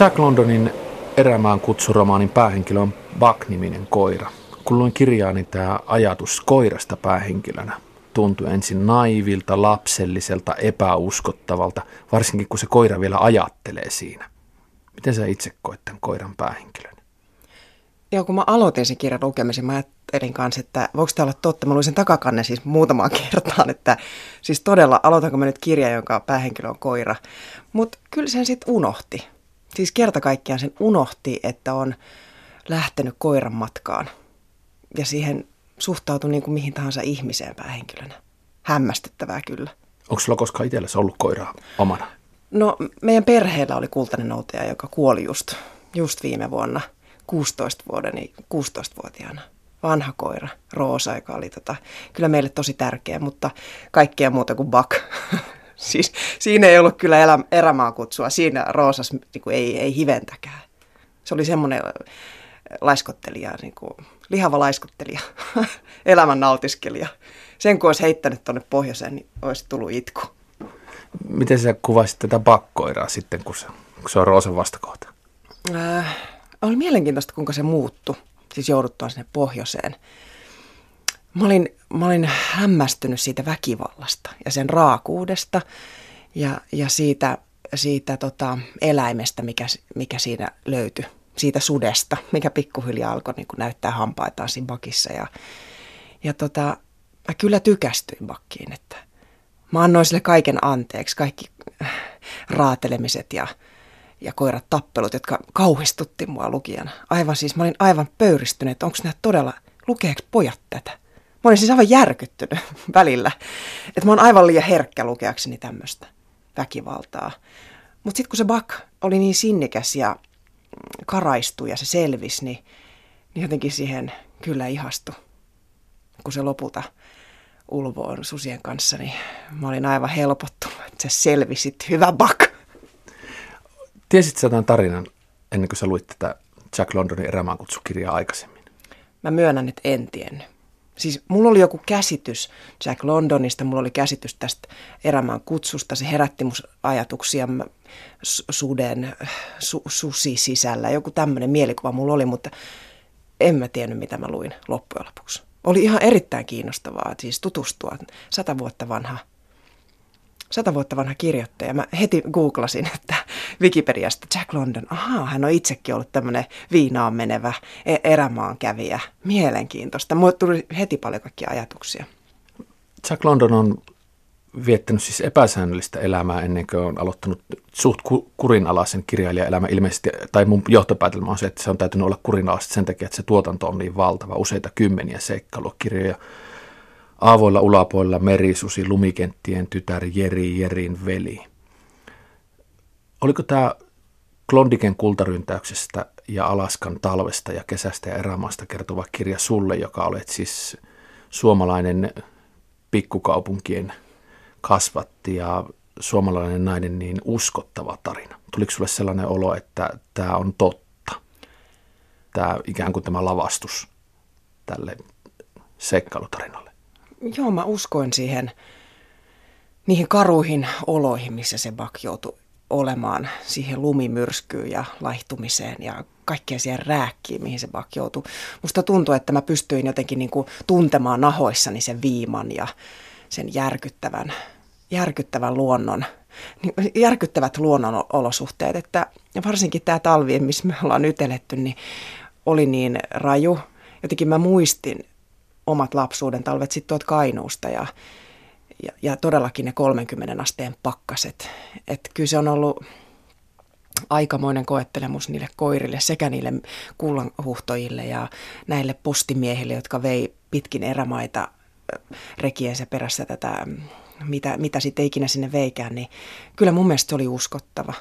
Jack Londonin erämaan kutsuromaanin päähenkilö on Buck-niminen koira. Kun luin kirjaa, niin tämä ajatus koirasta päähenkilönä tuntui ensin naivilta, lapselliselta, epäuskottavalta, varsinkin kun se koira vielä ajattelee siinä. Miten sä itse koet tämän koiran päähenkilön? Joo, kun mä aloitin sen kirjan lukemisen, mä ajattelin kanssa, että voiko tämä olla totta. Mä luin sen takakannen siis muutamaan kertaan, että siis todella aloitanko mä nyt kirja, jonka päähenkilö on koira. Mutta kyllä sen sitten unohti. Siis kerta kaikkiaan sen unohti, että on lähtenyt koiran matkaan. Ja siihen suhtautui niin kuin mihin tahansa ihmiseen päähenkilönä. Hämmästyttävää kyllä. Onko sulla koskaan itsellesi ollut koiraa omana? No meidän perheellä oli kultainen noutaja, joka kuoli just, just viime vuonna – 16 vuoden, 16-vuotiaana. Vanha koira, Roosa, joka oli tota, kyllä meille tosi tärkeä, mutta kaikkea muuta kuin Buck. siis siinä ei ollut kyllä elä, erämaa kutsua. Siinä Roosas niin kuin, ei, ei hiventäkään. Se oli semmoinen äh, laiskottelija, niin kuin, lihava laiskottelija, elämän nautiskelija. Sen kun olisi heittänyt tuonne pohjoiseen, niin olisi tullut itku. Miten sä kuvasit tätä bakkoiraa sitten, kun se, kun se on Roosan vastakohta? Äh, oli mielenkiintoista, kuinka se muuttui, siis jouduttua sinne pohjoiseen. Mä olin, mä olin hämmästynyt siitä väkivallasta ja sen raakuudesta ja, ja siitä, siitä tota eläimestä, mikä, mikä siinä löytyi. Siitä sudesta, mikä pikkuhiljaa alkoi niin näyttää hampaitaan siinä bakissa. Ja, ja tota, mä kyllä tykästyin bakkiin, että mä annoin sille kaiken anteeksi, kaikki raatelemiset ja ja koirat tappelut, jotka kauhistutti mua lukijana. Aivan siis, mä olin aivan pöyristynyt, että onko nämä todella, lukeeko pojat tätä? Mä olin siis aivan järkyttynyt välillä, että mä oon aivan liian herkkä lukeakseni tämmöistä väkivaltaa. Mutta sitten kun se Buck oli niin sinnikäs ja karaistui ja se selvisi, niin, niin jotenkin siihen kyllä ihastui. Kun se lopulta ulvoon susien kanssa, niin mä olin aivan helpottunut, että se selvisi, hyvä Buck. Tiesit sä tämän tarinan ennen kuin sä luit tätä Jack Londonin erämaankutsukirjaa aikaisemmin? Mä myönnän, että en tiennyt. Siis mulla oli joku käsitys Jack Londonista, mulla oli käsitys tästä erämaan kutsusta, se herätti mun ajatuksia suden, su, susi sisällä, joku tämmöinen mielikuva mulla oli, mutta en mä tiennyt, mitä mä luin loppujen lopuksi. Oli ihan erittäin kiinnostavaa siis tutustua. Sata vuotta vanha sata vuotta vanha kirjoittaja. Mä heti googlasin, että Wikipediasta Jack London, ahaa, hän on itsekin ollut tämmöinen viinaan menevä e- erämaan kävijä. Mielenkiintoista. Mulle tuli heti paljon kaikkia ajatuksia. Jack London on viettänyt siis epäsäännöllistä elämää ennen kuin on aloittanut suht kurinalaisen kirjailijaelämän ilmeisesti, tai mun johtopäätelmä on se, että se on täytynyt olla kurinalaista sen takia, että se tuotanto on niin valtava, useita kymmeniä seikkailukirjoja, Aavoilla ulapoilla merisusi, lumikenttien tytär, Jeri, Jerin veli. Oliko tämä Klondiken kultaryntäyksestä ja Alaskan talvesta ja kesästä ja erämaasta kertova kirja sulle, joka olet siis suomalainen pikkukaupunkien kasvatti ja suomalainen nainen niin uskottava tarina? Tuliko sulle sellainen olo, että tämä on totta? Tämä ikään kuin tämä lavastus tälle seikkailutarinalle? Joo, mä uskoin siihen, niihin karuihin oloihin, missä se Bak joutui olemaan, siihen lumimyrskyyn ja laihtumiseen ja kaikkeen siihen rääkkiin, mihin se Bak joutui. Musta tuntuu, että mä pystyin jotenkin niin kuin tuntemaan nahoissani sen viiman ja sen järkyttävän, järkyttävän luonnon, järkyttävät luonnon olosuhteet, että varsinkin tämä talvi, missä me ollaan nyt eletty, niin oli niin raju. Jotenkin mä muistin omat lapsuuden talvet sitten tuot Kainuusta ja, ja, ja todellakin ne 30 asteen pakkaset. Että kyllä se on ollut aikamoinen koettelemus niille koirille sekä niille kullanhuhtojille ja näille postimiehille, jotka vei pitkin erämaita rekiensä perässä tätä, mitä, mitä sitten ikinä sinne veikään, niin kyllä mun mielestä se oli uskottava.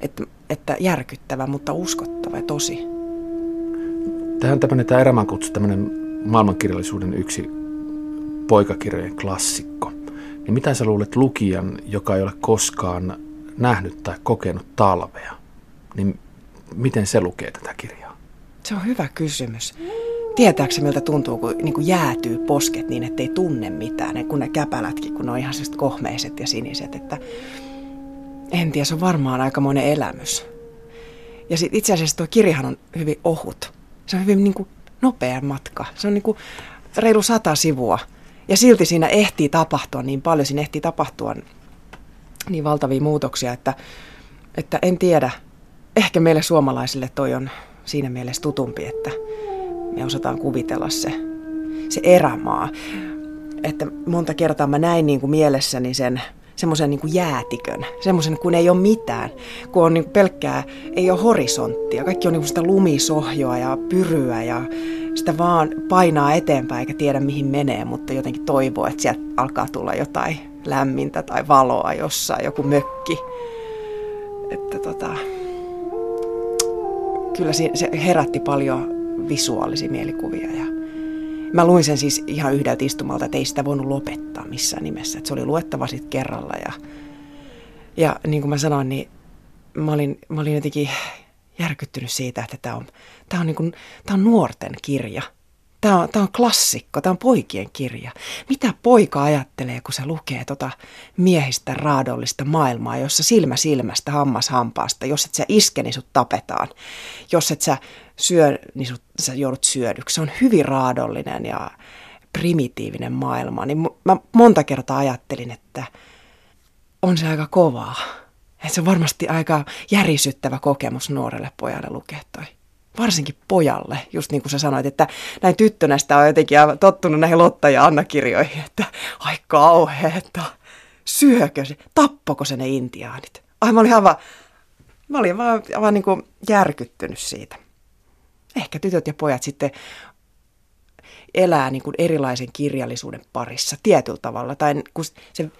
Että, että järkyttävä, mutta uskottava ja tosi. Tähän tämmöinen tämä erämaankutsu, tämmöinen maailmankirjallisuuden yksi poikakirjojen klassikko. Niin mitä sä luulet lukijan, joka ei ole koskaan nähnyt tai kokenut talvea, niin miten se lukee tätä kirjaa? Se on hyvä kysymys. Tietääkö miltä tuntuu, kun niin kuin jäätyy posket niin, ettei tunne mitään, kun ne käpälätkin, kun ne on ihan kohmeiset ja siniset, että en tiedä, se on varmaan aikamoinen elämys. Ja sit itse asiassa tuo kirjahan on hyvin ohut. Se on hyvin niin kuin nopea matka. Se on niin kuin reilu sata sivua. Ja silti siinä ehtii tapahtua niin paljon, siinä ehtii tapahtua niin valtavia muutoksia, että, että en tiedä. Ehkä meille suomalaisille toi on siinä mielessä tutumpi, että me osataan kuvitella se, se erämaa. Että monta kertaa mä näin niin kuin mielessäni sen semmoisen niin jäätikön, semmoisen kun ei ole mitään, kun on niin pelkkää, ei ole horisonttia. Kaikki on niin sitä lumisohjoa ja pyryä ja sitä vaan painaa eteenpäin eikä tiedä mihin menee, mutta jotenkin toivoo, että sieltä alkaa tulla jotain lämmintä tai valoa jossain, joku mökki. Että tota, kyllä se herätti paljon visuaalisia mielikuvia ja Mä luin sen siis ihan yhdeltä istumalta, että ei sitä voinut lopettaa missään nimessä. Että se oli luettava sitten kerralla. Ja, ja niin kuin mä sanoin, niin mä olin, mä olin jotenkin järkyttynyt siitä, että tämä on, tää on, niin kuin, tää on nuorten kirja. Tämä on, tää on klassikko, tämä on poikien kirja. Mitä poika ajattelee, kun se lukee tota miehistä raadollista maailmaa, jossa silmä silmästä, hammas hampaasta, jos et sä iske, niin sut tapetaan. Jos et sä syö, niin sut, sä joudut syödyksi. Se on hyvin raadollinen ja primitiivinen maailma. Niin mä monta kertaa ajattelin, että on se aika kovaa. Että se on varmasti aika järisyttävä kokemus nuorelle pojalle lukea toi varsinkin pojalle, just niin kuin sä sanoit, että näin tyttönästä on jotenkin tottunut näihin Lotta ja Anna-kirjoihin, että ai kauheeta, syökö se, tappoko se ne intiaanit? Ai mä olin aivan, mä olin vaan, vaan niin kuin järkyttynyt siitä. Ehkä tytöt ja pojat sitten elää niin kuin erilaisen kirjallisuuden parissa tietyllä tavalla, tai kun se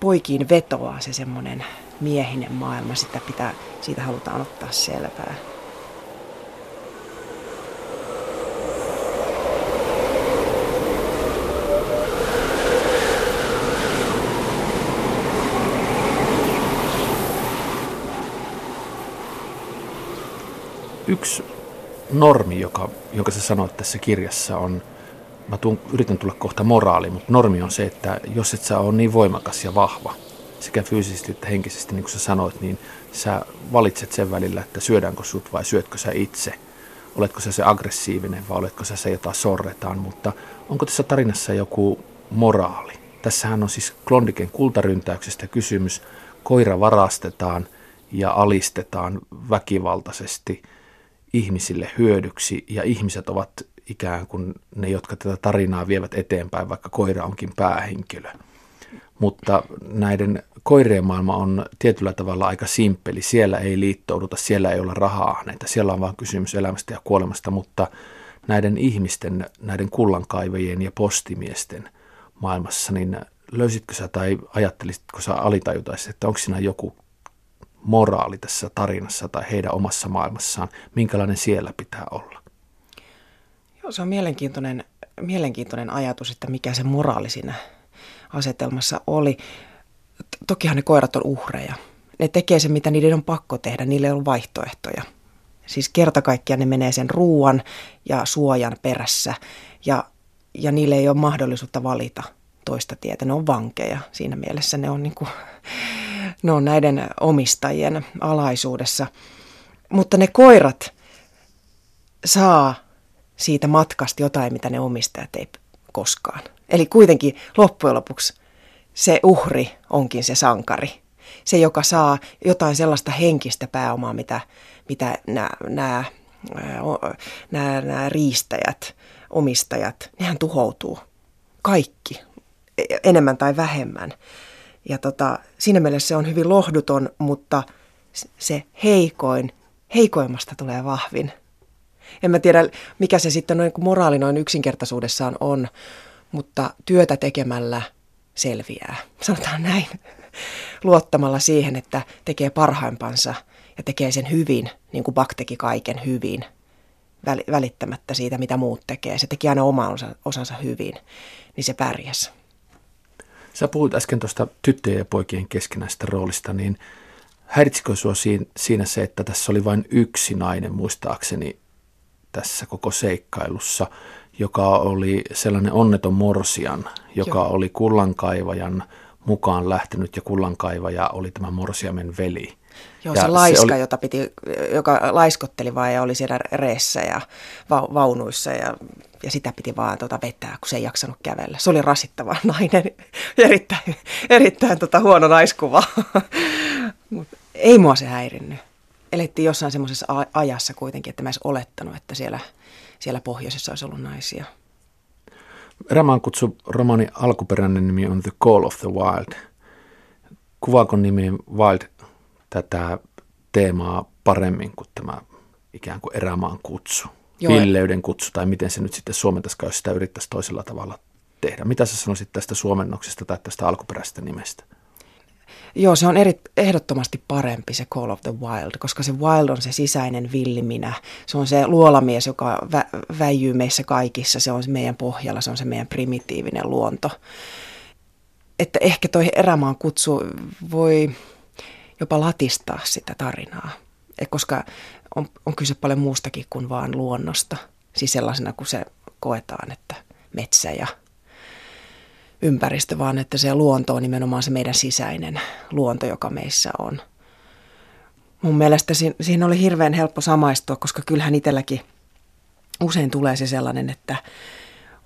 poikiin vetoaa se semmoinen miehinen maailma, sitä pitää, siitä halutaan ottaa selvää. Yksi normi, joka, jonka sä sanoit tässä kirjassa on, mä tuun, yritän tulla kohta moraali, mutta normi on se, että jos et sä ole niin voimakas ja vahva, sekä fyysisesti että henkisesti, niin kuin sä sanoit, niin sä valitset sen välillä, että syödäänkö sut vai syötkö sä itse. Oletko sä se aggressiivinen vai oletko sä se, jota sorretaan, mutta onko tässä tarinassa joku moraali? Tässähän on siis Klondiken kultaryntäyksestä kysymys. Koira varastetaan ja alistetaan väkivaltaisesti – ihmisille hyödyksi ja ihmiset ovat ikään kuin ne, jotka tätä tarinaa vievät eteenpäin, vaikka koira onkin päähenkilö. Mutta näiden koirien maailma on tietyllä tavalla aika simppeli. Siellä ei liittouduta, siellä ei olla rahaa näitä, siellä on vain kysymys elämästä ja kuolemasta, mutta näiden ihmisten, näiden kullankaivajien ja postimiesten maailmassa, niin löysitkö sä tai ajattelisitko sä alitajutaisesti, että onko siinä joku moraali tässä tarinassa tai heidän omassa maailmassaan, minkälainen siellä pitää olla? Joo, se on mielenkiintoinen, mielenkiintoinen ajatus, että mikä se moraali siinä asetelmassa oli. Tokihan ne koirat on uhreja. Ne tekee se, mitä niiden on pakko tehdä, niille ei ole vaihtoehtoja. Siis kerta kaikkiaan ne menee sen ruuan ja suojan perässä ja, ja niille ei ole mahdollisuutta valita toista tietä. Ne on vankeja. Siinä mielessä ne on niin kuin ne on näiden omistajien alaisuudessa. Mutta ne koirat saa siitä matkasta jotain, mitä ne omistajat ei koskaan. Eli kuitenkin loppujen lopuksi se uhri onkin se sankari. Se, joka saa jotain sellaista henkistä pääomaa, mitä, mitä nämä, nämä, nämä, nämä riistäjät, omistajat, nehän tuhoutuu. Kaikki, enemmän tai vähemmän. Ja tota, siinä mielessä se on hyvin lohduton, mutta se heikoin, heikoimmasta tulee vahvin. En mä tiedä, mikä se sitten noin moraali noin yksinkertaisuudessaan on, mutta työtä tekemällä selviää. Sanotaan näin. Luottamalla siihen, että tekee parhaimpansa ja tekee sen hyvin, niin kuin Bak teki kaiken hyvin, välittämättä siitä, mitä muut tekee. Se teki aina oman osansa hyvin, niin se pärjäsi. Sä puhuit äsken tuosta tyttöjen ja poikien keskinäistä roolista, niin häiritsikö sinua siinä se, että tässä oli vain yksi nainen muistaakseni tässä koko seikkailussa, joka oli sellainen onneton morsian, joka Joo. oli kullankaivajan mukaan lähtenyt ja kullankaivaja oli tämä morsiamen veli. Joo, ja se laiska, se oli... jota piti, joka laiskotteli vaan ja oli siellä reessä ja va- vaunuissa ja, ja sitä piti vaan tota vetää, kun se ei jaksanut kävellä. Se oli rasittava nainen, erittäin, erittäin tota huono naiskuva. Mut ei mua se häirinnyt. Elettiin jossain semmoisessa ajassa kuitenkin, että mä edes olettanut, että siellä, siellä pohjoisessa olisi ollut naisia. Ramaan kutsu romani alkuperäinen nimi on The Call of the Wild. Kuvaako nimi Wild tätä teemaa paremmin kuin tämä ikään kuin erämaan kutsu, Joo. villeyden kutsu, tai miten se nyt sitten suomentaisikaan, jos sitä yrittäisi toisella tavalla tehdä. Mitä sä sanoisit tästä suomennoksesta tai tästä alkuperäisestä nimestä? Joo, se on eri, ehdottomasti parempi se Call of the Wild, koska se Wild on se sisäinen villiminä. Se on se luolamies, joka vä, väijyy meissä kaikissa. Se on se meidän pohjalla, se on se meidän primitiivinen luonto. Että ehkä toi erämaan kutsu voi jopa latistaa sitä tarinaa, Et koska on, on kyse paljon muustakin kuin vaan luonnosta. Siis sellaisena kuin se koetaan, että metsä ja ympäristö, vaan että se luonto on nimenomaan se meidän sisäinen luonto, joka meissä on. Mun mielestä siinä oli hirveän helppo samaistua, koska kyllähän itselläkin usein tulee se sellainen, että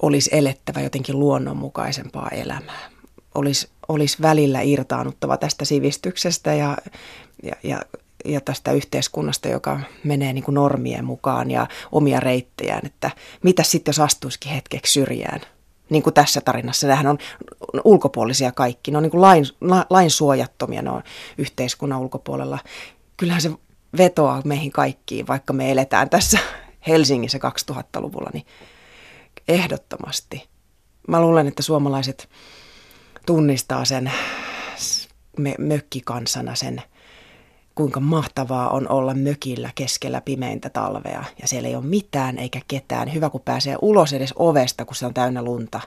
olisi elettävä jotenkin luonnonmukaisempaa elämää. Olisi, olisi välillä irtaanuttava tästä sivistyksestä ja, ja, ja, ja tästä yhteiskunnasta, joka menee niin kuin normien mukaan ja omia reittejään, että mitä sitten jos astuisikin hetkeksi syrjään – niin kuin tässä tarinassa. Nämähän on ulkopuolisia kaikki. Ne on niin kuin lain, lain suojattomia, ne on yhteiskunnan ulkopuolella. Kyllähän se vetoaa meihin kaikkiin, vaikka me eletään tässä Helsingissä 2000-luvulla, niin ehdottomasti. Mä luulen, että suomalaiset tunnistaa sen mökkikansana sen kuinka mahtavaa on olla mökillä keskellä pimeintä talvea ja siellä ei ole mitään eikä ketään. Hyvä, kun pääsee ulos edes ovesta, kun se on täynnä lunta.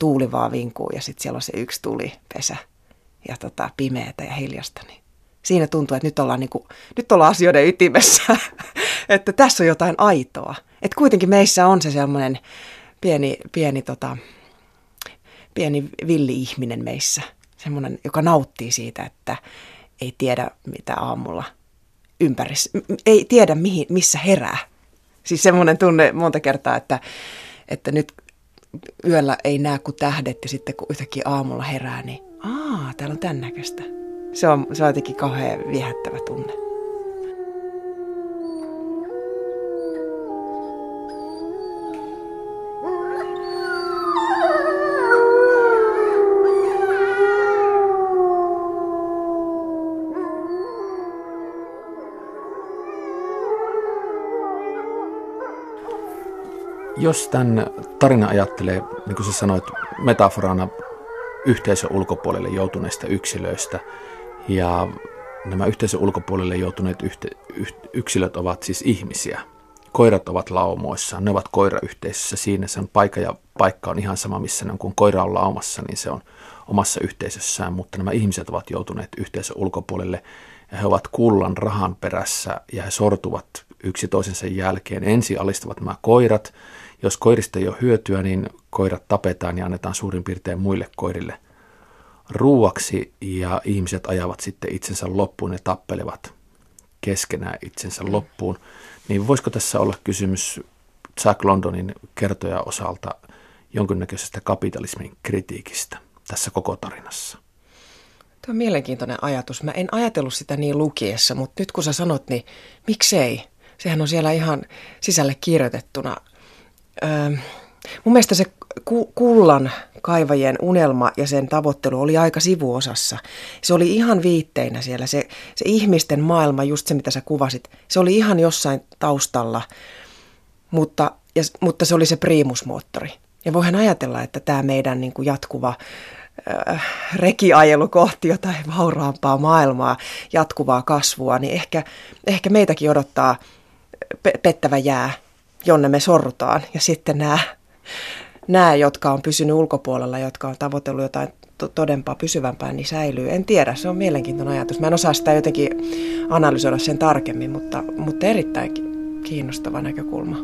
Tuuli vaan vinkuu ja sitten siellä on se yksi tulipesä ja tota, pimeätä ja hiljasta. Niin siinä tuntuu, että nyt ollaan, niinku, nyt ollaan asioiden ytimessä, että tässä on jotain aitoa. Että kuitenkin meissä on se semmoinen pieni, pieni, tota, pieni villi-ihminen meissä, semmoinen, joka nauttii siitä, että ei tiedä mitä aamulla ympärissä, ei tiedä mihin, missä herää. Siis semmoinen tunne monta kertaa, että, että nyt yöllä ei näe kuin tähdet ja sitten kun yhtäkkiä aamulla herää, niin aa, täällä on tämän näköistä. Se on, se on jotenkin kauhean viehättävä tunne. Jos tämän tarina ajattelee, niin kuin sä sanoit, metaforana yhteisön ulkopuolelle joutuneista yksilöistä, ja nämä yhteisön ulkopuolelle joutuneet yhte, yht, yksilöt ovat siis ihmisiä. Koirat ovat laumoissa, ne ovat koirayhteisössä, siinä se on paikka ja paikka on ihan sama, missä ne on, kun koira on laumassa, niin se on omassa yhteisössään, mutta nämä ihmiset ovat joutuneet yhteisön ulkopuolelle ja he ovat kullan rahan perässä ja he sortuvat yksi toisensa jälkeen. Ensin alistavat nämä koirat, jos koirista ei ole hyötyä, niin koirat tapetaan ja annetaan suurin piirtein muille koirille ruuaksi ja ihmiset ajavat sitten itsensä loppuun ja tappelevat keskenään itsensä loppuun. Niin voisiko tässä olla kysymys Jack Londonin kertoja osalta jonkinnäköisestä kapitalismin kritiikistä tässä koko tarinassa? Tuo on mielenkiintoinen ajatus. Mä en ajatellut sitä niin lukiessa, mutta nyt kun sä sanot, niin miksei? Sehän on siellä ihan sisälle kirjoitettuna Öö, mun mielestä se kullan kaivajien unelma ja sen tavoittelu oli aika sivuosassa. Se oli ihan viitteinä siellä. Se, se ihmisten maailma, just se mitä sä kuvasit, se oli ihan jossain taustalla, mutta, ja, mutta se oli se priimusmoottori. Ja voihan ajatella, että tämä meidän niin kuin jatkuva äh, rekiajelu kohti jotain vauraampaa maailmaa, jatkuvaa kasvua, niin ehkä, ehkä meitäkin odottaa pe- pettävä jää jonne me sorrutaan. Ja sitten nämä, nämä, jotka on pysynyt ulkopuolella, jotka on tavoitellut jotain todempaa pysyvämpää, niin säilyy. En tiedä, se on mielenkiintoinen ajatus. Mä en osaa sitä jotenkin analysoida sen tarkemmin, mutta, mutta erittäin kiinnostava näkökulma.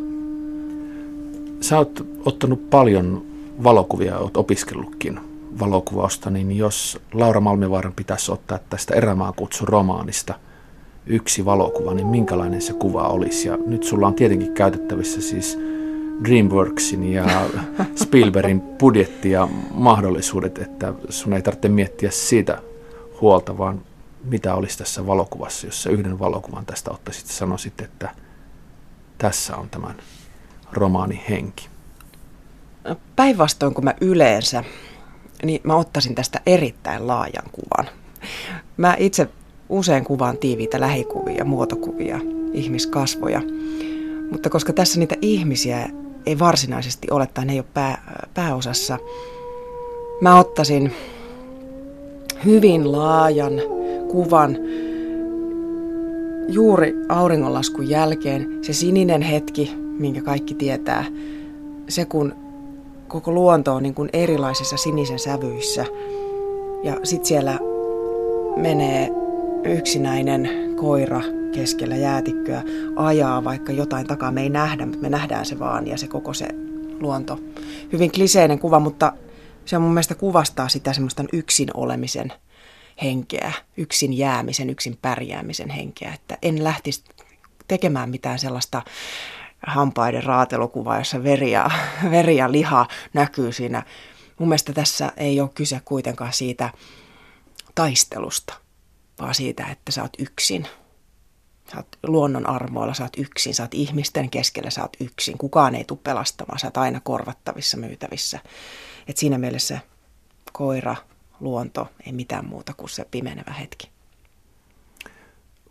Sä oot ottanut paljon valokuvia, oot opiskellutkin valokuvausta, niin jos Laura Malmivaaran pitäisi ottaa tästä erämaan kutsu romaanista yksi valokuva, niin minkälainen se kuva olisi? Ja nyt sulla on tietenkin käytettävissä siis DreamWorksin ja Spielbergin budjetti ja mahdollisuudet, että sun ei tarvitse miettiä siitä huolta, vaan mitä olisi tässä valokuvassa, jos sä yhden valokuvan tästä ottaisit ja sanoisit, että tässä on tämän romaani henki. Päinvastoin kuin mä yleensä, niin mä ottaisin tästä erittäin laajan kuvan. Mä itse usein kuvaan tiiviitä lähikuvia, muotokuvia, ihmiskasvoja. Mutta koska tässä niitä ihmisiä ei varsinaisesti ole tai ne ei ole pää, pääosassa, mä ottaisin hyvin laajan kuvan juuri auringonlaskun jälkeen. Se sininen hetki, minkä kaikki tietää, se kun koko luonto on niin kuin erilaisissa sinisen sävyissä ja sitten siellä menee yksinäinen koira keskellä jäätikköä ajaa, vaikka jotain takaa me ei nähdä, mutta me nähdään se vaan ja se koko se luonto. Hyvin kliseinen kuva, mutta se mun mielestä kuvastaa sitä semmoista yksin olemisen henkeä, yksin jäämisen, yksin pärjäämisen henkeä, että en lähtisi tekemään mitään sellaista hampaiden raatelukuvaa, jossa veri ja, veri ja liha näkyy siinä. Mun mielestä tässä ei ole kyse kuitenkaan siitä taistelusta, vaan siitä, että sä oot yksin. Sä oot luonnon armoilla, sä oot yksin, sä oot ihmisten keskellä, sä oot yksin. Kukaan ei tule pelastamaan, sä oot aina korvattavissa, myytävissä. Et siinä mielessä koira, luonto, ei mitään muuta kuin se pimenevä hetki.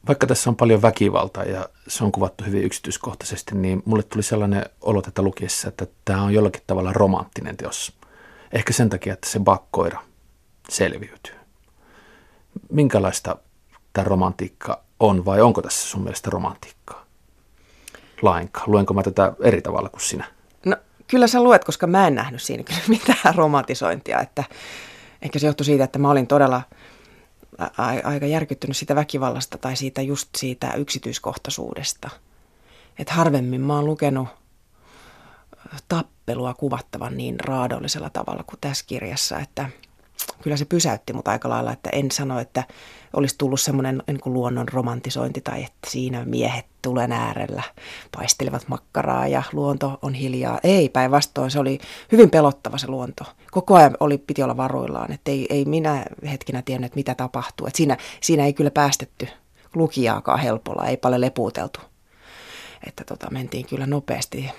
Vaikka tässä on paljon väkivaltaa ja se on kuvattu hyvin yksityiskohtaisesti, niin mulle tuli sellainen olo tätä lukiessa, että tämä on jollakin tavalla romanttinen teos. Ehkä sen takia, että se bakkoira selviytyy. Minkälaista tämä romantiikka on vai onko tässä sun mielestä romantiikkaa? Lainkaan. Luenko mä tätä eri tavalla kuin sinä? No kyllä sä luet, koska mä en nähnyt siinä kyllä mitään romantisointia. Että, ehkä se johtui siitä, että mä olin todella aika järkyttynyt siitä väkivallasta tai siitä just siitä yksityiskohtaisuudesta. Että harvemmin mä oon lukenut tappelua kuvattavan niin raadollisella tavalla kuin tässä kirjassa, että – kyllä se pysäytti mut aika lailla, että en sano, että olisi tullut semmoinen niin luonnon romantisointi tai että siinä miehet tulen äärellä paistelevat makkaraa ja luonto on hiljaa. Ei, päinvastoin se oli hyvin pelottava se luonto. Koko ajan oli, piti olla varuillaan, että ei, ei minä hetkinä tiennyt, mitä tapahtuu. Että siinä, siinä ei kyllä päästetty lukijaakaan helpolla, ei paljon lepuuteltu. Että tota, mentiin kyllä nopeasti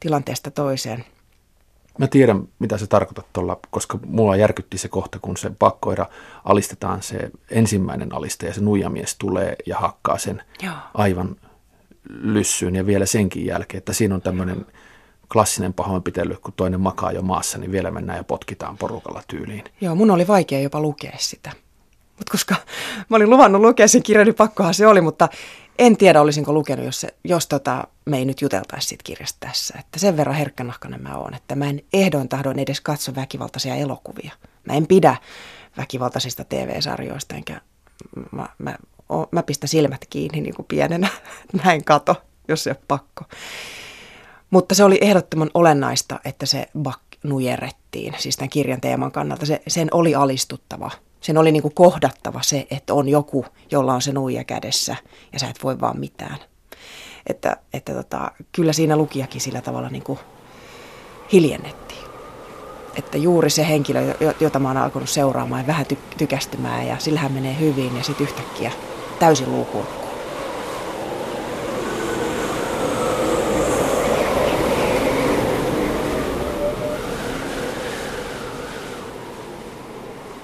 tilanteesta toiseen. Mä tiedän, mitä se tarkoitat tuolla, koska mulla järkytti se kohta, kun se pakkoira alistetaan se ensimmäinen aliste ja se nuijamies tulee ja hakkaa sen Joo. aivan lyssyyn ja vielä senkin jälkeen, että siinä on tämmöinen klassinen pahoinpitely, kun toinen makaa jo maassa, niin vielä mennään ja potkitaan porukalla tyyliin. Joo, mun oli vaikea jopa lukea sitä. Mutta koska mä olin luvannut lukea sen kirjan, niin pakkohan se oli, mutta en tiedä, olisinko lukenut, jos, se, jos tota, me ei nyt juteltaisi siitä kirjasta tässä. Että sen verran herkkänahkainen mä oon, että mä en ehdoin tahdoin edes katso väkivaltaisia elokuvia. Mä en pidä väkivaltaisista TV-sarjoista, enkä mä, mä, o, mä pistän silmät kiinni niin kuin pienenä. Mä en kato, jos se on pakko. Mutta se oli ehdottoman olennaista, että se bak nujerrettiin, siis tämän kirjan teeman kannalta. Se, sen oli alistuttava sen oli niin kuin kohdattava se, että on joku, jolla on se nuija kädessä ja sä et voi vaan mitään. Että, että tota, kyllä siinä lukijakin sillä tavalla niin kuin hiljennettiin. Että juuri se henkilö, jota mä oon alkanut seuraamaan ja vähän ty- tykästymään ja sillähän menee hyvin ja sitten yhtäkkiä täysin luukuun.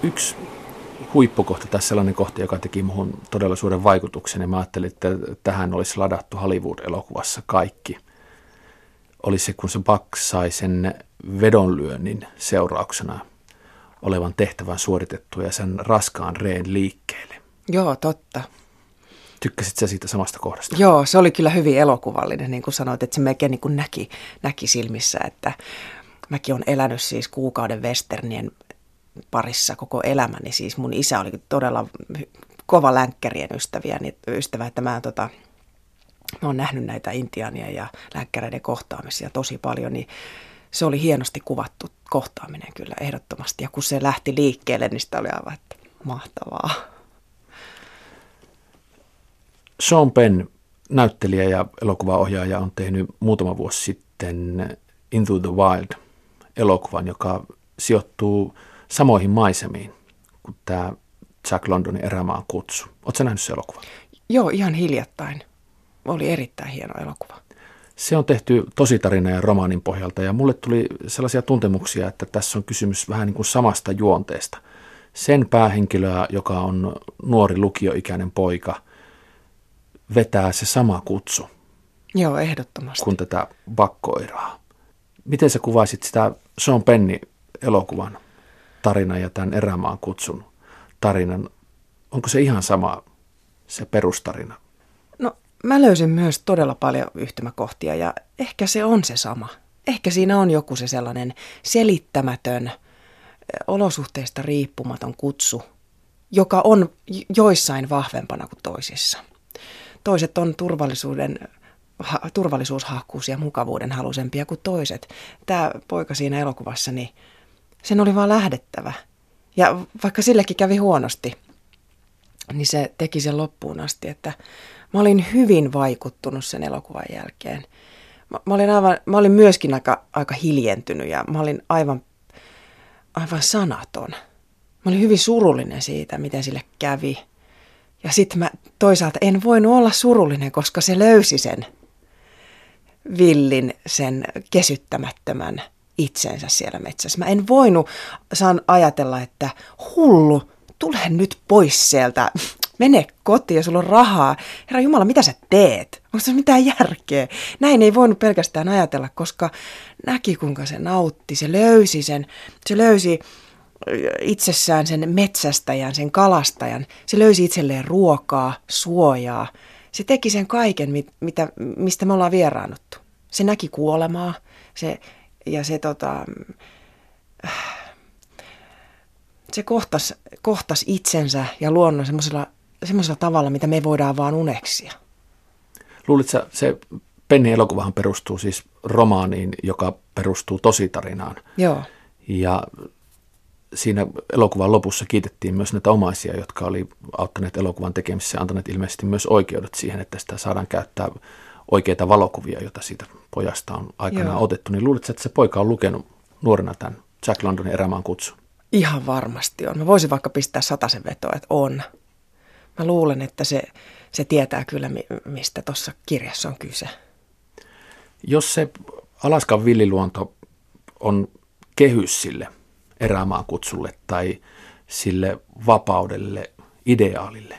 Yksi huippukohta tai sellainen kohta, joka teki muhun todella suuren vaikutuksen. Ja mä ajattelin, että tähän olisi ladattu Hollywood-elokuvassa kaikki. Oli se, kun se Buck sai sen vedonlyönnin seurauksena olevan tehtävän suoritettua ja sen raskaan reen liikkeelle. Joo, totta. Tykkäsit sä siitä samasta kohdasta? Joo, se oli kyllä hyvin elokuvallinen, niin kuin sanoit, että se melkein niin kuin näki, näki silmissä, että mäkin olen elänyt siis kuukauden westernien parissa koko elämäni. Siis mun isä oli todella kova länkkärien ystäviä, niin ystävä, että mä, tota, mä oon nähnyt näitä intiaania ja länkkäreiden kohtaamisia tosi paljon, niin se oli hienosti kuvattu kohtaaminen kyllä ehdottomasti. Ja kun se lähti liikkeelle, niin sitä oli aivan että mahtavaa. Sean Penn, näyttelijä ja elokuvaohjaaja, on tehnyt muutama vuosi sitten Into the Wild elokuvan, joka sijoittuu samoihin maisemiin kuin tämä Jack Londonin erämaan kutsu. Oletko nähnyt se elokuva? Joo, ihan hiljattain. Oli erittäin hieno elokuva. Se on tehty tositarina ja romaanin pohjalta ja mulle tuli sellaisia tuntemuksia, että tässä on kysymys vähän niin kuin samasta juonteesta. Sen päähenkilöä, joka on nuori lukioikäinen poika, vetää se sama kutsu. Joo, ehdottomasti. Kun tätä bakkoiraa. Miten sä kuvaisit sitä Sean Penny elokuvan tarina ja tämän erämaan kutsun tarinan? Onko se ihan sama se perustarina? No mä löysin myös todella paljon yhtymäkohtia ja ehkä se on se sama. Ehkä siinä on joku se sellainen selittämätön, olosuhteista riippumaton kutsu, joka on joissain vahvempana kuin toisissa. Toiset on turvallisuuden ha, turvallisuushakkuus ja mukavuuden halusempia kuin toiset. Tämä poika siinä elokuvassa, niin sen oli vaan lähdettävä. Ja vaikka sillekin kävi huonosti, niin se teki sen loppuun asti, että mä olin hyvin vaikuttunut sen elokuvan jälkeen. Mä, mä, olin, aivan, mä olin myöskin aika, aika hiljentynyt ja mä olin aivan, aivan sanaton. Mä olin hyvin surullinen siitä, miten sille kävi. Ja sitten mä toisaalta en voinut olla surullinen, koska se löysi sen villin, sen kesyttämättömän itsensä siellä metsässä. Mä en voinut saan ajatella, että hullu, tule nyt pois sieltä, mene kotiin ja sulla on rahaa. Herra Jumala, mitä sä teet? Onko se mitään järkeä? Näin ei voinut pelkästään ajatella, koska näki kuinka se nautti, se löysi sen, se löysi itsessään sen metsästäjän, sen kalastajan. Se löysi itselleen ruokaa, suojaa. Se teki sen kaiken, mitä, mistä me ollaan vieraannuttu. Se näki kuolemaa se, ja se, tota, se kohtas, kohtas itsensä ja luonnon semmoisella, semmoisella tavalla, mitä me voidaan vaan uneksia. Luulitko se Penni elokuvahan perustuu siis romaaniin, joka perustuu tositarinaan. Joo. Ja siinä elokuvan lopussa kiitettiin myös näitä omaisia, jotka oli auttaneet elokuvan tekemisessä ja antaneet ilmeisesti myös oikeudet siihen, että sitä saadaan käyttää oikeita valokuvia, joita siitä pojasta on aikanaan Joo. otettu. Niin luuletko, että se poika on lukenut nuorena tämän Jack Londonin erämaan kutsun? Ihan varmasti on. Mä voisin vaikka pistää sataisen vetoa, että on. Mä luulen, että se, se tietää kyllä, mistä tuossa kirjassa on kyse. Jos se Alaskan villiluonto on kehys sille erämaan kutsulle tai sille vapaudelle, ideaalille,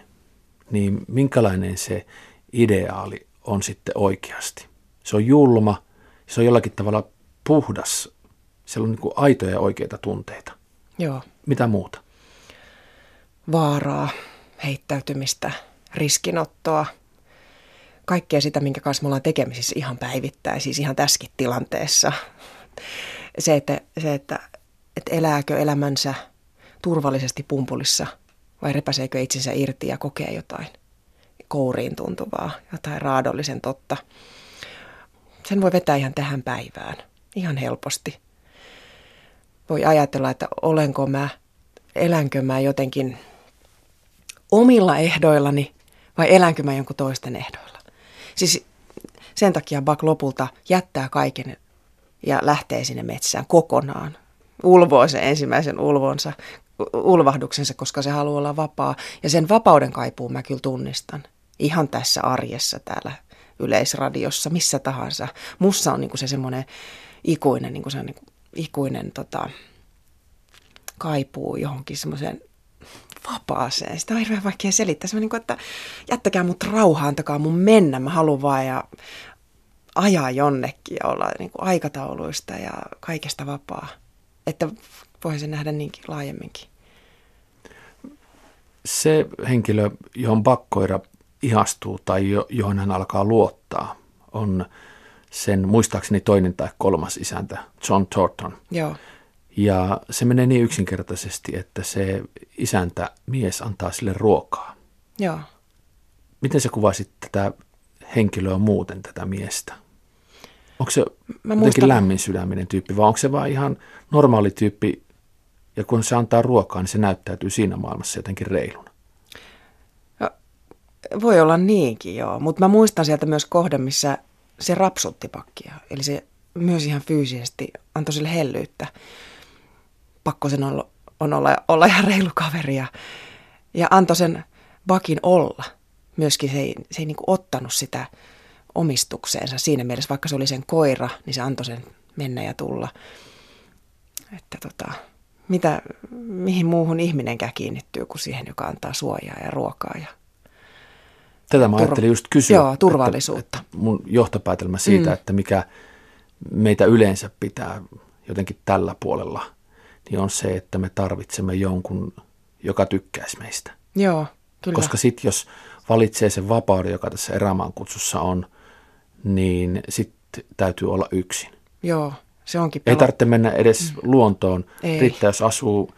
niin minkälainen se ideaali on sitten oikeasti? Se on julma, se on jollakin tavalla puhdas, siellä on niin kuin aitoja ja oikeita tunteita. Joo. Mitä muuta? Vaaraa, heittäytymistä, riskinottoa, kaikkea sitä, minkä kanssa me ollaan tekemisissä ihan päivittäin, siis ihan tässäkin tilanteessa. Se, että, se, että että elääkö elämänsä turvallisesti pumpulissa vai repäseekö itsensä irti ja kokee jotain kouriin tuntuvaa, jotain raadollisen totta. Sen voi vetää ihan tähän päivään, ihan helposti. Voi ajatella, että olenko mä, elänkö mä jotenkin omilla ehdoillani vai elänkö mä jonkun toisten ehdoilla. Siis sen takia Bak lopulta jättää kaiken ja lähtee sinne metsään kokonaan ulvoo sen ensimmäisen ulvonsa, ulvahduksensa, koska se haluaa olla vapaa. Ja sen vapauden kaipuun mä kyllä tunnistan. Ihan tässä arjessa täällä yleisradiossa, missä tahansa. Mussa on niinku se semmoinen ikuinen, niinku se on niinku ikuinen tota, kaipuu johonkin semmoiseen vapaaseen. Sitä on hirveän vaikea selittää. Se niin kuin, että jättäkää mut rauhaan, antakaa mun mennä. Mä haluan vaan ja ajaa jonnekin ja olla niin kuin aikatauluista ja kaikesta vapaa että voisi nähdä niinkin laajemminkin. Se henkilö, johon bakkoira ihastuu tai johon hän alkaa luottaa, on sen muistaakseni toinen tai kolmas isäntä, John Thornton. Joo. Ja se menee niin yksinkertaisesti, että se isäntä mies antaa sille ruokaa. Joo. Miten sä kuvasit tätä henkilöä muuten, tätä miestä? Onko se Mä jotenkin muistan... lämmin sydäminen tyyppi vai onko se vaan ihan normaali tyyppi ja kun se antaa ruokaa, niin se näyttäytyy siinä maailmassa jotenkin reiluna? Voi olla niinkin, joo. Mutta mä muistan sieltä myös kohdan, missä se rapsutti pakkia. Eli se myös ihan fyysisesti antoi sille hellyyttä. Pakko sen olla, on olla, olla ihan reilu kaveri. Ja, ja antoi sen bakin olla. Myöskin se ei, se ei niin ottanut sitä omistukseensa siinä mielessä, vaikka se oli sen koira, niin se antoi sen mennä ja tulla. Että tota, mitä, mihin muuhun ihminenkään kiinnittyy kuin siihen, joka antaa suojaa ja ruokaa ja Tätä mä ajattelin just kysyä. Joo, turvallisuutta. Että, että mun johtopäätelmä siitä, mm. että mikä meitä yleensä pitää jotenkin tällä puolella, niin on se, että me tarvitsemme jonkun, joka tykkäisi meistä. Joo, kyllä. Koska sitten jos valitsee sen vapauden, joka tässä erämaan kutsussa on, niin sitten täytyy olla yksin. Joo, se onkin pelo. Ei tarvitse mennä edes mm. luontoon. Ei. Riittää, jos asuu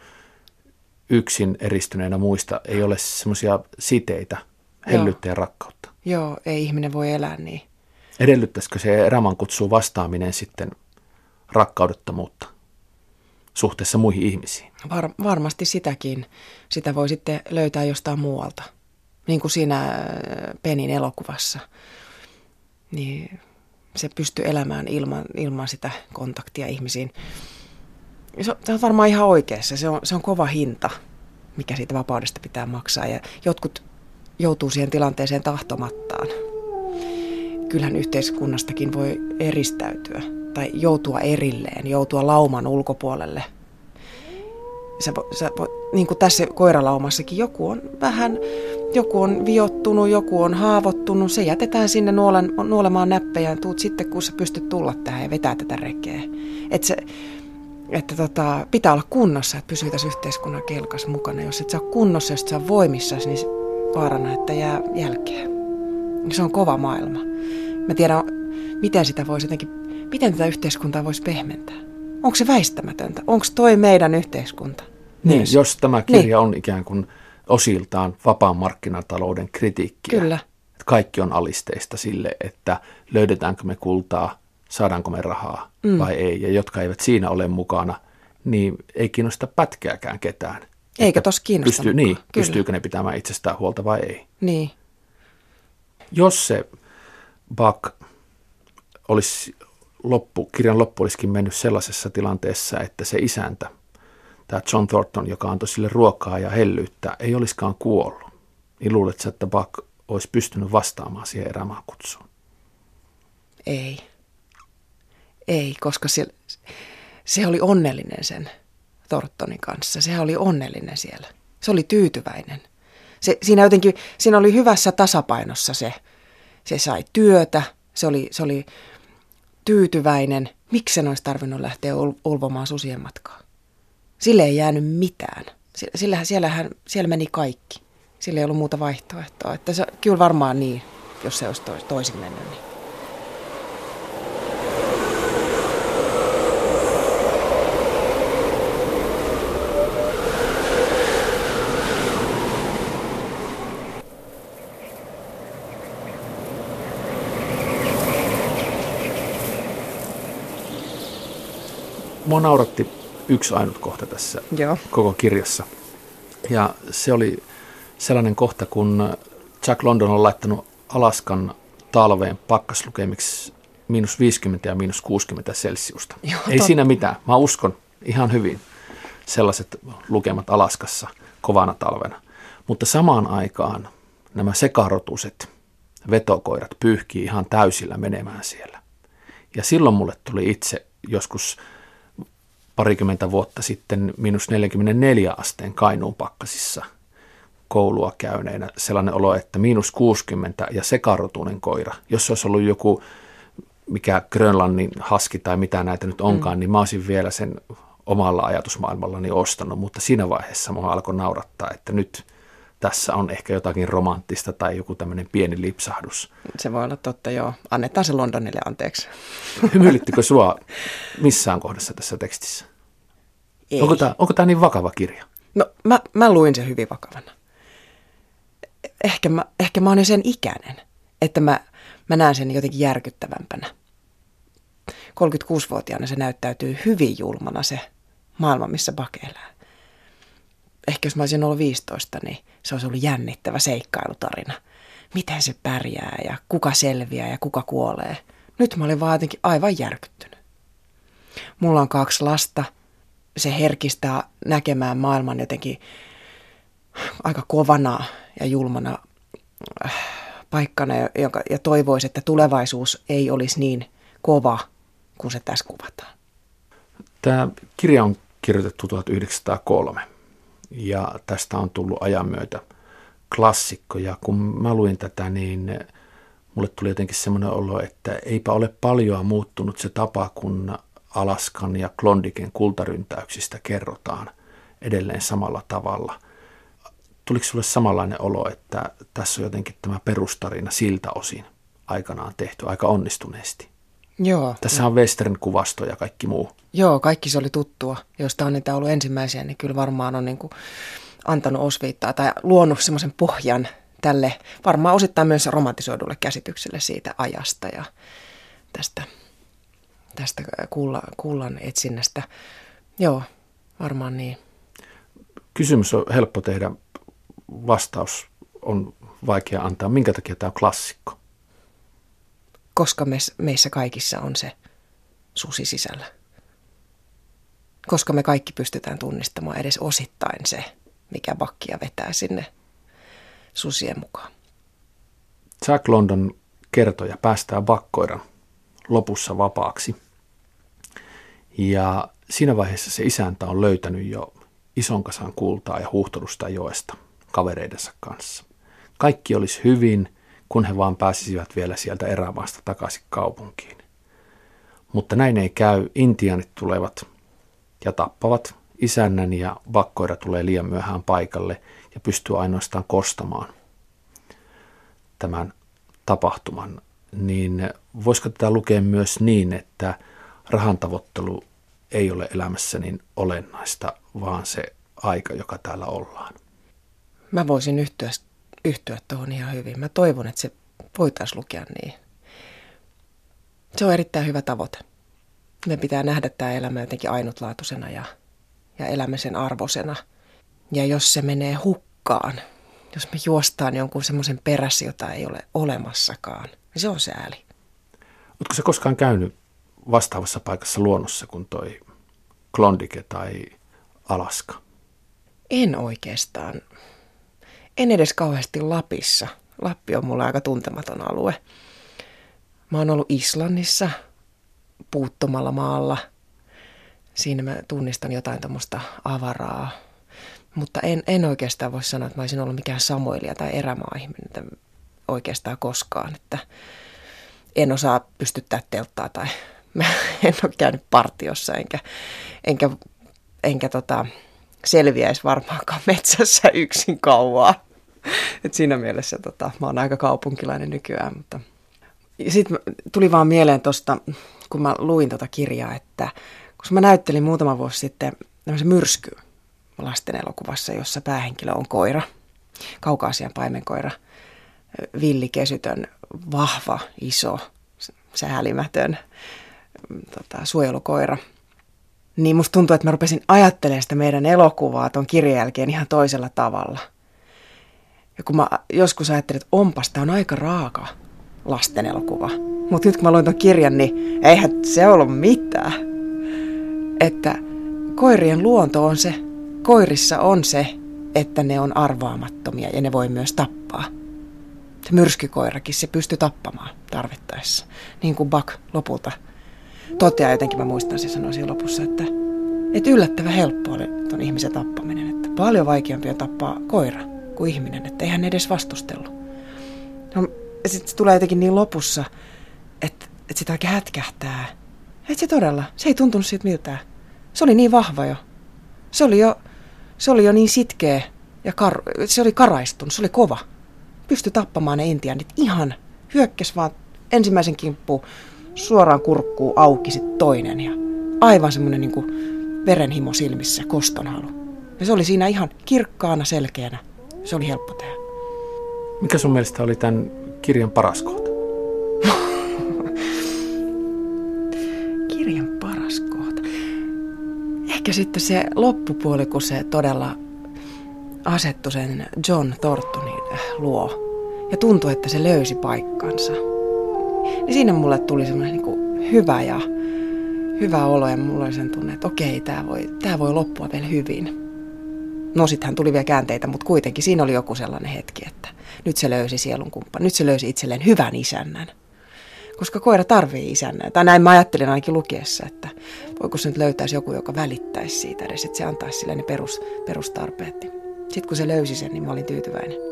yksin eristyneenä muista, ei ole semmoisia siteitä, hellyyttä ja rakkautta. Joo, ei ihminen voi elää niin. Edellyttäisikö se eräman kutsuun vastaaminen sitten rakkaudettomuutta suhteessa muihin ihmisiin? Var, varmasti sitäkin. Sitä voi sitten löytää jostain muualta. Niin kuin siinä äh, Penin elokuvassa. Niin se pystyy elämään ilman, ilman sitä kontaktia ihmisiin. Se on, se on varmaan ihan oikeassa. Se on, se on kova hinta, mikä siitä vapaudesta pitää maksaa. Ja jotkut joutuu siihen tilanteeseen tahtomattaan. Kyllähän yhteiskunnastakin voi eristäytyä tai joutua erilleen, joutua lauman ulkopuolelle. Sä, sä, niin kuin tässä koiralaumassakin, joku on vähän, joku on viottunut, joku on haavoittunut, se jätetään sinne nuolen, nuolemaan näppejä ja tuut sitten, kun sä pystyt tulla tähän ja vetää tätä rekeä. Et se, että tota, pitää olla kunnossa, että pysyy tässä yhteiskunnan kelkas mukana. Jos et sä ole kunnossa, jos et sä ole voimissa, niin vaarana, että jää jälkeen. Se on kova maailma. Mä tiedän, miten sitä voisi jotenkin, miten tätä yhteiskuntaa voisi pehmentää. Onko se väistämätöntä? Onko toi meidän yhteiskunta? Niin, Myös. jos tämä kirja niin. on ikään kuin osiltaan vapaan markkinatalouden kritiikkiä. Kyllä. Että kaikki on alisteista sille, että löydetäänkö me kultaa, saadaanko me rahaa mm. vai ei. Ja jotka eivät siinä ole mukana, niin ei kiinnosta pätkääkään ketään. Eikä tos kiinnosta. Pystyy, niin, pystyykö ne pitämään itsestään huolta vai ei. Niin. Jos se Buck olisi loppu, kirjan loppu olisikin mennyt sellaisessa tilanteessa, että se isäntä, tämä John Thornton, joka antoi sille ruokaa ja hellyyttä, ei olisikaan kuollut, niin luuletko, että Buck olisi pystynyt vastaamaan siihen erämaan kutsuun? Ei. Ei, koska se, se oli onnellinen sen Tortonin kanssa. Sehän oli onnellinen siellä. Se oli tyytyväinen. Se, siinä, jotenkin, siinä oli hyvässä tasapainossa se. Se sai työtä, se oli, se oli tyytyväinen. Miksi sen olisi tarvinnut lähteä ulvomaan susien matkaa? Sille ei jäänyt mitään. Sillä, siellähän, siellä meni kaikki. Sillä ei ollut muuta vaihtoehtoa. Että se, kyllä varmaan niin, jos se olisi toisin mennyt. Niin. Mua nauratti yksi ainut kohta tässä Joo. koko kirjassa. Ja se oli sellainen kohta, kun Jack London on laittanut Alaskan talveen pakkaslukemiksi miinus 50 ja miinus 60 celsiusta. Joo, Ei totta. siinä mitään. Mä uskon ihan hyvin sellaiset lukemat Alaskassa kovana talvena. Mutta samaan aikaan nämä sekarotuset vetokoirat pyyhkii ihan täysillä menemään siellä. Ja silloin mulle tuli itse joskus parikymmentä vuotta sitten miinus 44 asteen Kainuun pakkasissa koulua käyneenä sellainen olo, että miinus 60 ja sekarotunen koira. Jos se olisi ollut joku, mikä Grönlannin haski tai mitä näitä nyt onkaan, mm. niin mä olisin vielä sen omalla ajatusmaailmallani ostanut, mutta siinä vaiheessa mua alkoi naurattaa, että nyt tässä on ehkä jotakin romanttista tai joku tämmöinen pieni lipsahdus. Se voi olla totta, joo. Annetaan se Londonille anteeksi. Hymyilittikö sua missään kohdassa tässä tekstissä? Ei. Onko tämä, onko tämä niin vakava kirja? No mä, mä luin sen hyvin vakavana. Ehkä mä, ehkä mä oon jo sen ikäinen, että mä, mä näen sen jotenkin järkyttävämpänä. 36-vuotiaana se näyttäytyy hyvin julmana se maailma, missä Bake elää. Ehkä jos mä olisin ollut 15, niin se olisi ollut jännittävä seikkailutarina. miten se pärjää ja kuka selviää ja kuka kuolee. Nyt mä olin vaan jotenkin aivan järkyttynyt. Mulla on kaksi lasta. Se herkistää näkemään maailman jotenkin aika kovana ja julmana äh, paikkana ja, ja toivoisi, että tulevaisuus ei olisi niin kova kuin se tässä kuvataan. Tämä kirja on kirjoitettu 1903 ja tästä on tullut ajan myötä klassikko. Ja kun mä luin tätä, niin mulle tuli jotenkin semmoinen olo, että eipä ole paljon muuttunut se tapa, kun Alaskan ja Klondiken kultaryntäyksistä kerrotaan edelleen samalla tavalla. Tuliko sulle samanlainen olo, että tässä on jotenkin tämä perustarina siltä osin aikanaan tehty aika onnistuneesti? Joo. Tässä on western-kuvasto ja kaikki muu. Joo, kaikki se oli tuttua. Josta on niitä ollut ensimmäisiä, niin kyllä varmaan on niin kuin antanut osviittaa tai luonut semmoisen pohjan tälle varmaan osittain myös romantisoidulle käsitykselle siitä ajasta ja tästä, tästä kulla, kullan etsinnästä. Joo, varmaan niin. Kysymys on helppo tehdä, vastaus on vaikea antaa. Minkä takia tämä on klassikko? Koska me, meissä kaikissa on se susi sisällä. Koska me kaikki pystytään tunnistamaan edes osittain se, mikä bakkia vetää sinne susien mukaan. Jack London kertoja päästää vakkoiran lopussa vapaaksi. Ja siinä vaiheessa se isäntä on löytänyt jo ison kasan kultaa ja huuhtelusta joesta kavereidensa kanssa. Kaikki olisi hyvin, kun he vaan pääsisivät vielä sieltä erämaasta takaisin kaupunkiin. Mutta näin ei käy. Intianit tulevat ja tappavat isännän ja vakkoira tulee liian myöhään paikalle ja pystyy ainoastaan kostamaan tämän tapahtuman, niin voisiko tätä lukea myös niin, että rahantavoittelu ei ole elämässä niin olennaista, vaan se aika, joka täällä ollaan? Mä voisin yhtyä, yhtyä tuohon ihan hyvin. Mä toivon, että se voitaisiin lukea niin. Se on erittäin hyvä tavoite. Me pitää nähdä tämä elämä jotenkin ainutlaatuisena ja ja elämme sen arvosena. Ja jos se menee hukkaan, jos me juostaan jonkun semmoisen perässä, jota ei ole olemassakaan, niin se on sääli. Oletko se koskaan käynyt vastaavassa paikassa luonnossa kuin toi Klondike tai Alaska? En oikeastaan. En edes kauheasti Lapissa. Lappi on mulle aika tuntematon alue. Mä oon ollut Islannissa, puuttomalla maalla – siinä mä tunnistan jotain tuommoista avaraa. Mutta en, en oikeastaan voi sanoa, että mä olisin ollut mikään samoilija tai erämaa-ihminen oikeastaan koskaan. Että en osaa pystyttää telttaa tai mä en ole käynyt partiossa enkä, enkä, enkä tota, selviäisi varmaankaan metsässä yksin kauaa. Et siinä mielessä tota, mä oon aika kaupunkilainen nykyään. Mutta... Sitten tuli vaan mieleen tuosta, kun mä luin tota kirjaa, että koska mä näyttelin muutama vuosi sitten tämmöisen myrsky lasten elokuvassa, jossa päähenkilö on koira, kaukaasian paimenkoira, villikesytön, vahva, iso, säälimätön tota, suojelukoira. Niin musta tuntuu, että mä rupesin ajattelemaan sitä meidän elokuvaa tuon kirjan jälkeen ihan toisella tavalla. Ja kun mä joskus ajattelin, että onpas, tämä on aika raaka lasten elokuva. Mutta nyt kun mä luin tuon kirjan, niin eihän se ollut mitään että koirien luonto on se, koirissa on se, että ne on arvaamattomia ja ne voi myös tappaa. Se myrskykoirakin, se pystyy tappamaan tarvittaessa. Niin kuin Buck lopulta toteaa jotenkin, mä muistan se sanoi siinä lopussa, että, että yllättävän helppo oli tuon ihmisen tappaminen. Että paljon vaikeampi on tappaa koira kuin ihminen, että eihän edes vastustellut. No, sitten se tulee jotenkin niin lopussa, että, että sitä oikein hätkähtää. Että se todella, se ei tuntunut siitä miltään. Se oli niin vahva jo. Se oli jo, se oli jo niin sitkeä ja kar, se oli karaistunut, se oli kova. Pysty tappamaan ne intianit ihan. Hyökkäs vaan ensimmäisen kimppuun suoraan kurkkuu auki sit toinen ja aivan semmoinen niin kuin verenhimo silmissä, kostonhalu. Ja se oli siinä ihan kirkkaana, selkeänä. Se oli helppo tehdä. Mikä sun mielestä oli tämän kirjan paras kohta? ehkä sitten se loppupuoli, kun se todella asettu sen John Thorntonin luo ja tuntui, että se löysi paikkansa. Niin siinä mulle tuli semmoinen niin hyvä ja hyvä olo ja mulla oli sen tunne, että okei, tämä voi, tämä voi loppua vielä hyvin. No sittenhän tuli vielä käänteitä, mutta kuitenkin siinä oli joku sellainen hetki, että nyt se löysi sielun kumppan, nyt se löysi itselleen hyvän isännän. Koska koira tarvii isännän. Tai näin mä ajattelin ainakin lukiessa, että voiko se nyt löytäisi joku, joka välittäisi siitä edes, että se antaisi sille ne perus, perustarpeet. Sitten kun se löysi sen, niin mä olin tyytyväinen.